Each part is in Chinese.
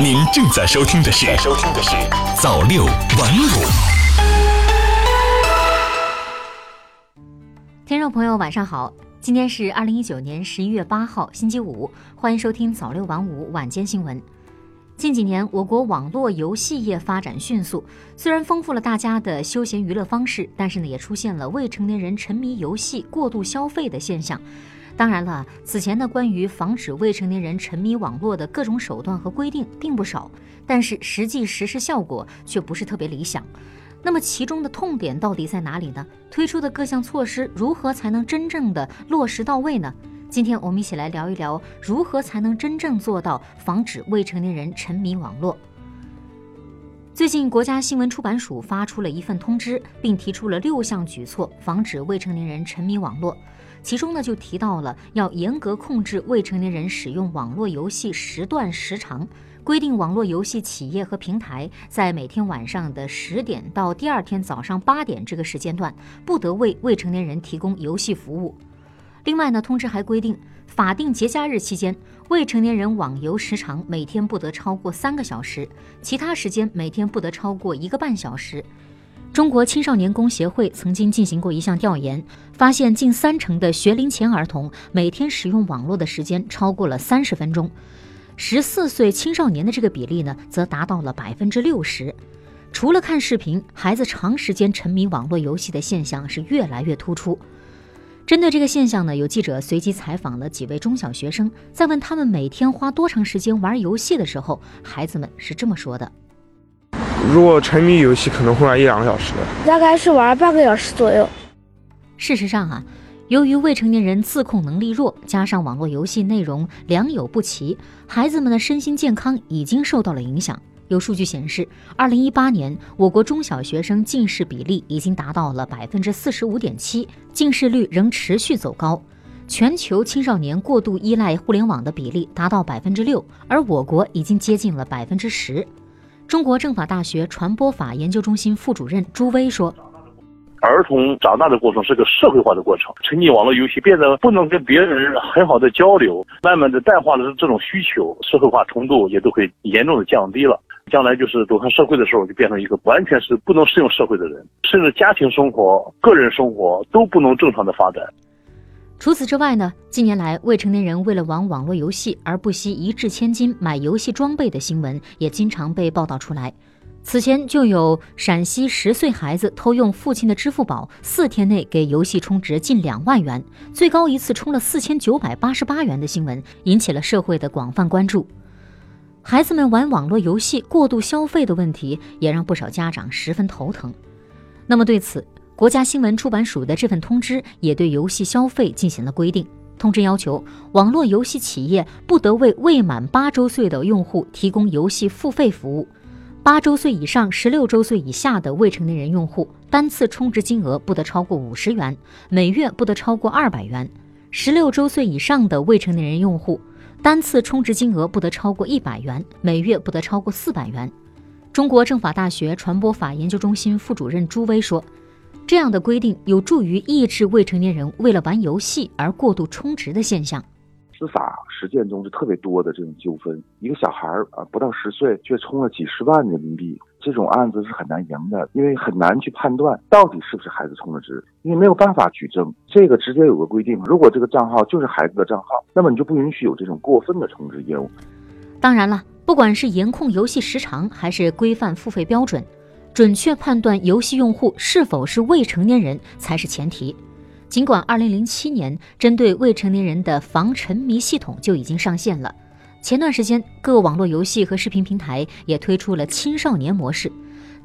您正在收听的是《收听的是早六晚五》。听众朋友，晚上好，今天是二零一九年十一月八号，星期五，欢迎收听早六晚五晚间新闻。近几年，我国网络游戏业发展迅速，虽然丰富了大家的休闲娱乐方式，但是呢，也出现了未成年人沉迷游戏、过度消费的现象。当然了，此前呢，关于防止未成年人沉迷网络的各种手段和规定并不少，但是实际实施效果却不是特别理想。那么其中的痛点到底在哪里呢？推出的各项措施如何才能真正的落实到位呢？今天我们一起来聊一聊，如何才能真正做到防止未成年人沉迷网络。最近，国家新闻出版署发出了一份通知，并提出了六项举措，防止未成年人沉迷网络。其中呢，就提到了要严格控制未成年人使用网络游戏时段时长，规定网络游戏企业和平台在每天晚上的十点到第二天早上八点这个时间段，不得为未成年人提供游戏服务。另外呢，通知还规定，法定节假日期间，未成年人网游时长每天不得超过三个小时，其他时间每天不得超过一个半小时。中国青少年宫协会曾经进行过一项调研，发现近三成的学龄前儿童每天使用网络的时间超过了三十分钟，十四岁青少年的这个比例呢，则达到了百分之六十。除了看视频，孩子长时间沉迷网络游戏的现象是越来越突出。针对这个现象呢，有记者随机采访了几位中小学生，在问他们每天花多长时间玩游戏的时候，孩子们是这么说的。如果沉迷游戏，可能会玩一两个小时，大概是玩半个小时左右。事实上啊，由于未成年人自控能力弱，加上网络游戏内容良莠不齐，孩子们的身心健康已经受到了影响。有数据显示，二零一八年我国中小学生近视比例已经达到了百分之四十五点七，近视率仍持续走高。全球青少年过度依赖互联网的比例达到百分之六，而我国已经接近了百分之十。中国政法大学传播法研究中心副主任朱威说：“儿童长大的过程是个社会化的过程，沉溺网络游戏变得不能跟别人很好的交流，慢慢的淡化了这种需求，社会化程度也都会严重的降低了。将来就是走向社会的时候，就变成一个完全是不能适应社会的人，甚至家庭生活、个人生活都不能正常的发展。”除此之外呢，近年来未成年人为了玩网络游戏而不惜一掷千金买游戏装备的新闻也经常被报道出来。此前就有陕西十岁孩子偷用父亲的支付宝，四天内给游戏充值近两万元，最高一次充了四千九百八十八元的新闻，引起了社会的广泛关注。孩子们玩网络游戏过度消费的问题，也让不少家长十分头疼。那么对此，国家新闻出版署的这份通知也对游戏消费进行了规定。通知要求，网络游戏企业不得为未满八周岁的用户提供游戏付费服务。八周岁以上、十六周岁以下的未成年人用户，单次充值金额不得超过五十元，每月不得超过二百元；十六周岁以上的未成年人用户，单次充值金额不得超过一百元，每月不得超过四百元。中国政法大学传播法研究中心副主任朱威说。这样的规定有助于抑制未成年人为了玩游戏而过度充值的现象。司法实践中是特别多的这种纠纷，一个小孩儿啊不到十岁却充了几十万人民币，这种案子是很难赢的，因为很难去判断到底是不是孩子充的值，因为没有办法举证。这个直接有个规定，如果这个账号就是孩子的账号，那么你就不允许有这种过分的充值业务。当然了，不管是严控游戏时长，还是规范付费标准。准确判断游戏用户是否是未成年人才是前提。尽管2007年针对未成年人的防沉迷系统就已经上线了，前段时间各网络游戏和视频平台也推出了青少年模式，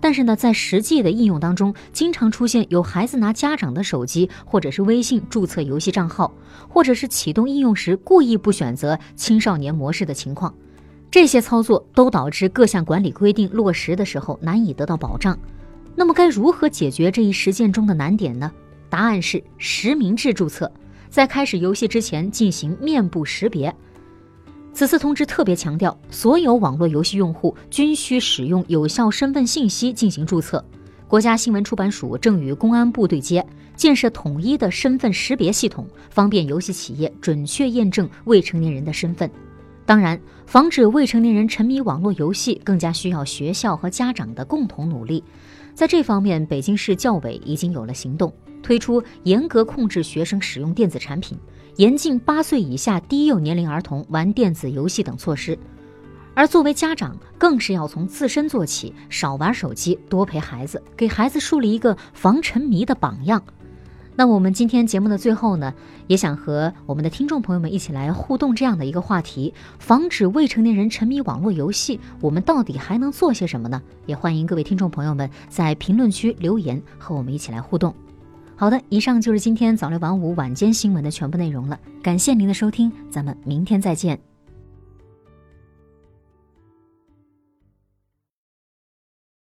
但是呢，在实际的应用当中，经常出现有孩子拿家长的手机或者是微信注册游戏账号，或者是启动应用时故意不选择青少年模式的情况。这些操作都导致各项管理规定落实的时候难以得到保障。那么该如何解决这一实践中的难点呢？答案是实名制注册，在开始游戏之前进行面部识别。此次通知特别强调，所有网络游戏用户均需使用有效身份信息进行注册。国家新闻出版署正与公安部对接，建设统一的身份识别系统，方便游戏企业准确验证未成年人的身份。当然，防止未成年人沉迷网络游戏，更加需要学校和家长的共同努力。在这方面，北京市教委已经有了行动，推出严格控制学生使用电子产品、严禁八岁以下低幼年龄儿童玩电子游戏等措施。而作为家长，更是要从自身做起，少玩手机，多陪孩子，给孩子树立一个防沉迷的榜样。那我们今天节目的最后呢，也想和我们的听众朋友们一起来互动这样的一个话题：防止未成年人沉迷网络游戏，我们到底还能做些什么呢？也欢迎各位听众朋友们在评论区留言，和我们一起来互动。好的，以上就是今天早六晚五晚间新闻的全部内容了，感谢您的收听，咱们明天再见。